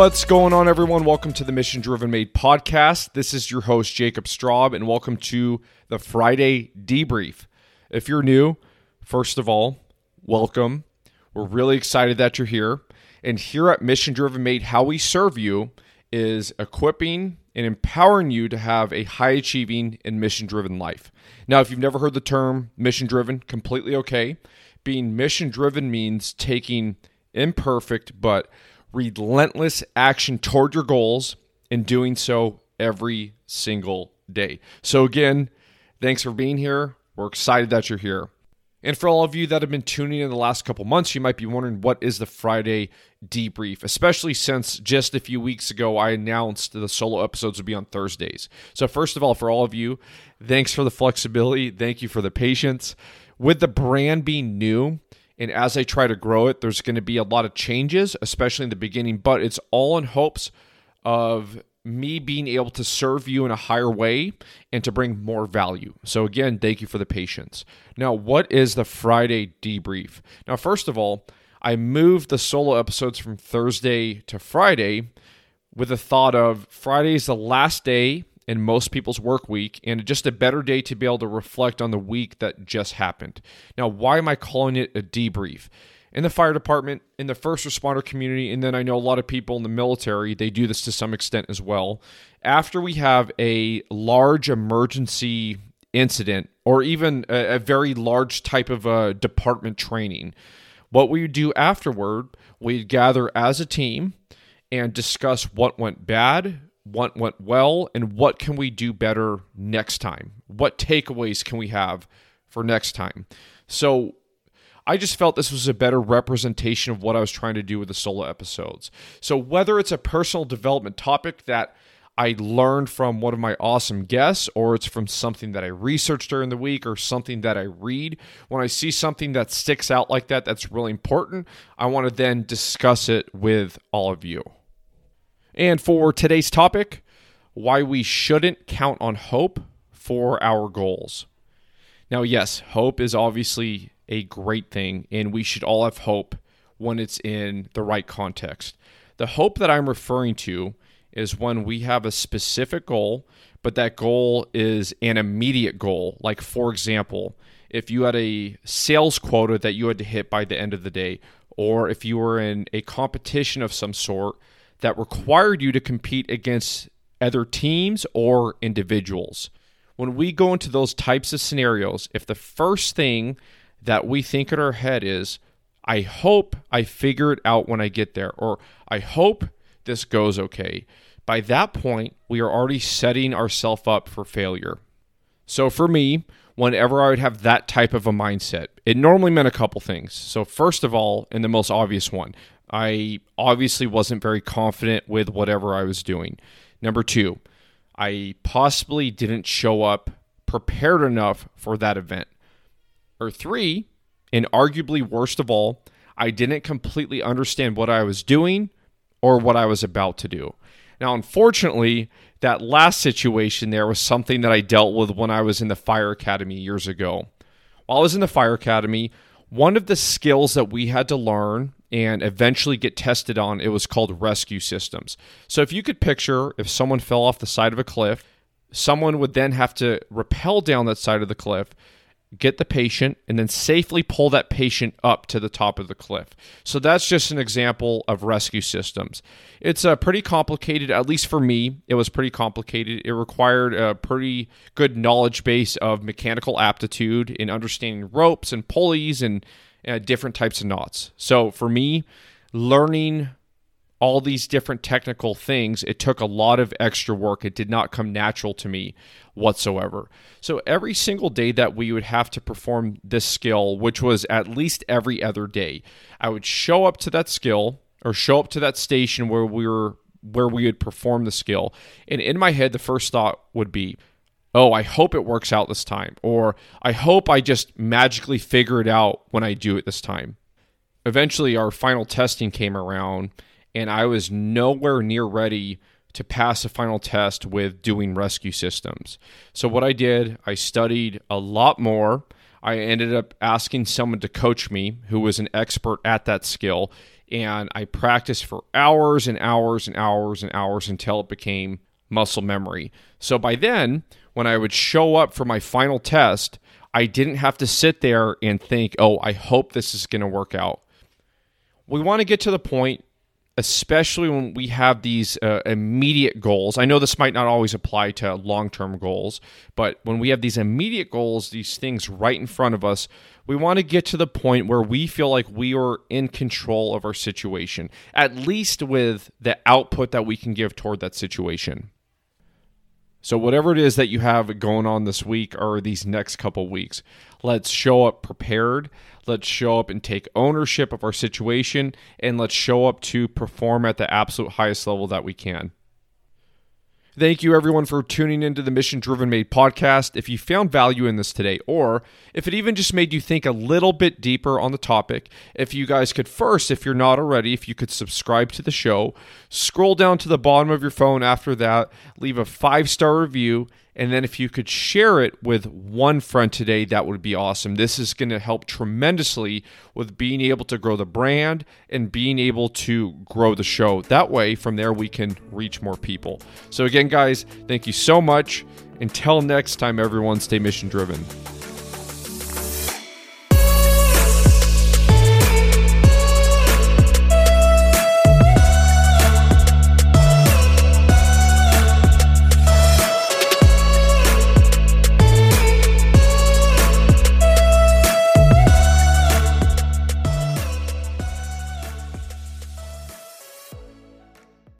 What's going on, everyone? Welcome to the Mission Driven Made podcast. This is your host, Jacob Straub, and welcome to the Friday debrief. If you're new, first of all, welcome. We're really excited that you're here. And here at Mission Driven Made, how we serve you is equipping and empowering you to have a high achieving and mission driven life. Now, if you've never heard the term mission driven, completely okay. Being mission driven means taking imperfect but relentless action toward your goals and doing so every single day. So, again, thanks for being here. We're excited that you're here. And for all of you that have been tuning in the last couple months, you might be wondering what is the Friday debrief, especially since just a few weeks ago I announced the solo episodes would be on Thursdays. So, first of all, for all of you, thanks for the flexibility. Thank you for the patience. With the brand being new, and as I try to grow it, there's going to be a lot of changes, especially in the beginning, but it's all in hopes of me being able to serve you in a higher way and to bring more value. So, again, thank you for the patience. Now, what is the Friday debrief? Now, first of all, I moved the solo episodes from Thursday to Friday with the thought of Friday is the last day in most people's work week and just a better day to be able to reflect on the week that just happened. Now, why am I calling it a debrief? in the fire department, in the first responder community, and then I know a lot of people in the military, they do this to some extent as well. After we have a large emergency incident or even a, a very large type of a department training, what we do afterward, we gather as a team and discuss what went bad, what went well, and what can we do better next time? What takeaways can we have for next time? So I just felt this was a better representation of what I was trying to do with the solo episodes. So, whether it's a personal development topic that I learned from one of my awesome guests, or it's from something that I researched during the week, or something that I read. When I see something that sticks out like that, that's really important, I want to then discuss it with all of you. And for today's topic, why we shouldn't count on hope for our goals. Now, yes, hope is obviously a great thing, and we should all have hope when it's in the right context. The hope that I'm referring to is when we have a specific goal, but that goal is an immediate goal. Like, for example, if you had a sales quota that you had to hit by the end of the day, or if you were in a competition of some sort that required you to compete against other teams or individuals. When we go into those types of scenarios, if the first thing that we think in our head is, I hope I figure it out when I get there, or I hope this goes okay. By that point, we are already setting ourselves up for failure. So for me, whenever I would have that type of a mindset, it normally meant a couple things. So, first of all, and the most obvious one, I obviously wasn't very confident with whatever I was doing. Number two, I possibly didn't show up prepared enough for that event. Or three, and arguably worst of all, I didn't completely understand what I was doing or what I was about to do. Now, unfortunately, that last situation there was something that I dealt with when I was in the fire academy years ago. While I was in the fire academy, one of the skills that we had to learn and eventually get tested on it was called rescue systems. So if you could picture if someone fell off the side of a cliff, someone would then have to rappel down that side of the cliff get the patient, and then safely pull that patient up to the top of the cliff. So that's just an example of rescue systems. It's a uh, pretty complicated, at least for me, it was pretty complicated. It required a pretty good knowledge base of mechanical aptitude in understanding ropes and pulleys and uh, different types of knots. So for me, learning all these different technical things, it took a lot of extra work. It did not come natural to me whatsoever. So every single day that we would have to perform this skill, which was at least every other day, I would show up to that skill or show up to that station where we were where we would perform the skill. And in my head the first thought would be, "Oh, I hope it works out this time," or "I hope I just magically figure it out when I do it this time." Eventually our final testing came around and I was nowhere near ready to pass a final test with doing rescue systems. So, what I did, I studied a lot more. I ended up asking someone to coach me who was an expert at that skill. And I practiced for hours and hours and hours and hours until it became muscle memory. So by then, when I would show up for my final test, I didn't have to sit there and think, oh, I hope this is going to work out. We want to get to the point especially when we have these uh, immediate goals. I know this might not always apply to long term goals, but when we have these immediate goals, these things right in front of us, we want to get to the point where we feel like we are in control of our situation, at least with the output that we can give toward that situation. So, whatever it is that you have going on this week or these next couple weeks, let's show up prepared. Let's show up and take ownership of our situation. And let's show up to perform at the absolute highest level that we can. Thank you, everyone, for tuning into the Mission Driven Made podcast. If you found value in this today, or if it even just made you think a little bit deeper on the topic, if you guys could first, if you're not already, if you could subscribe to the show, scroll down to the bottom of your phone after that, leave a five star review, and then if you could share it with one friend today, that would be awesome. This is going to help tremendously with being able to grow the brand and being able to grow the show. That way, from there, we can reach more people. So, again, guys, thank you so much. Until next time, everyone, stay mission driven.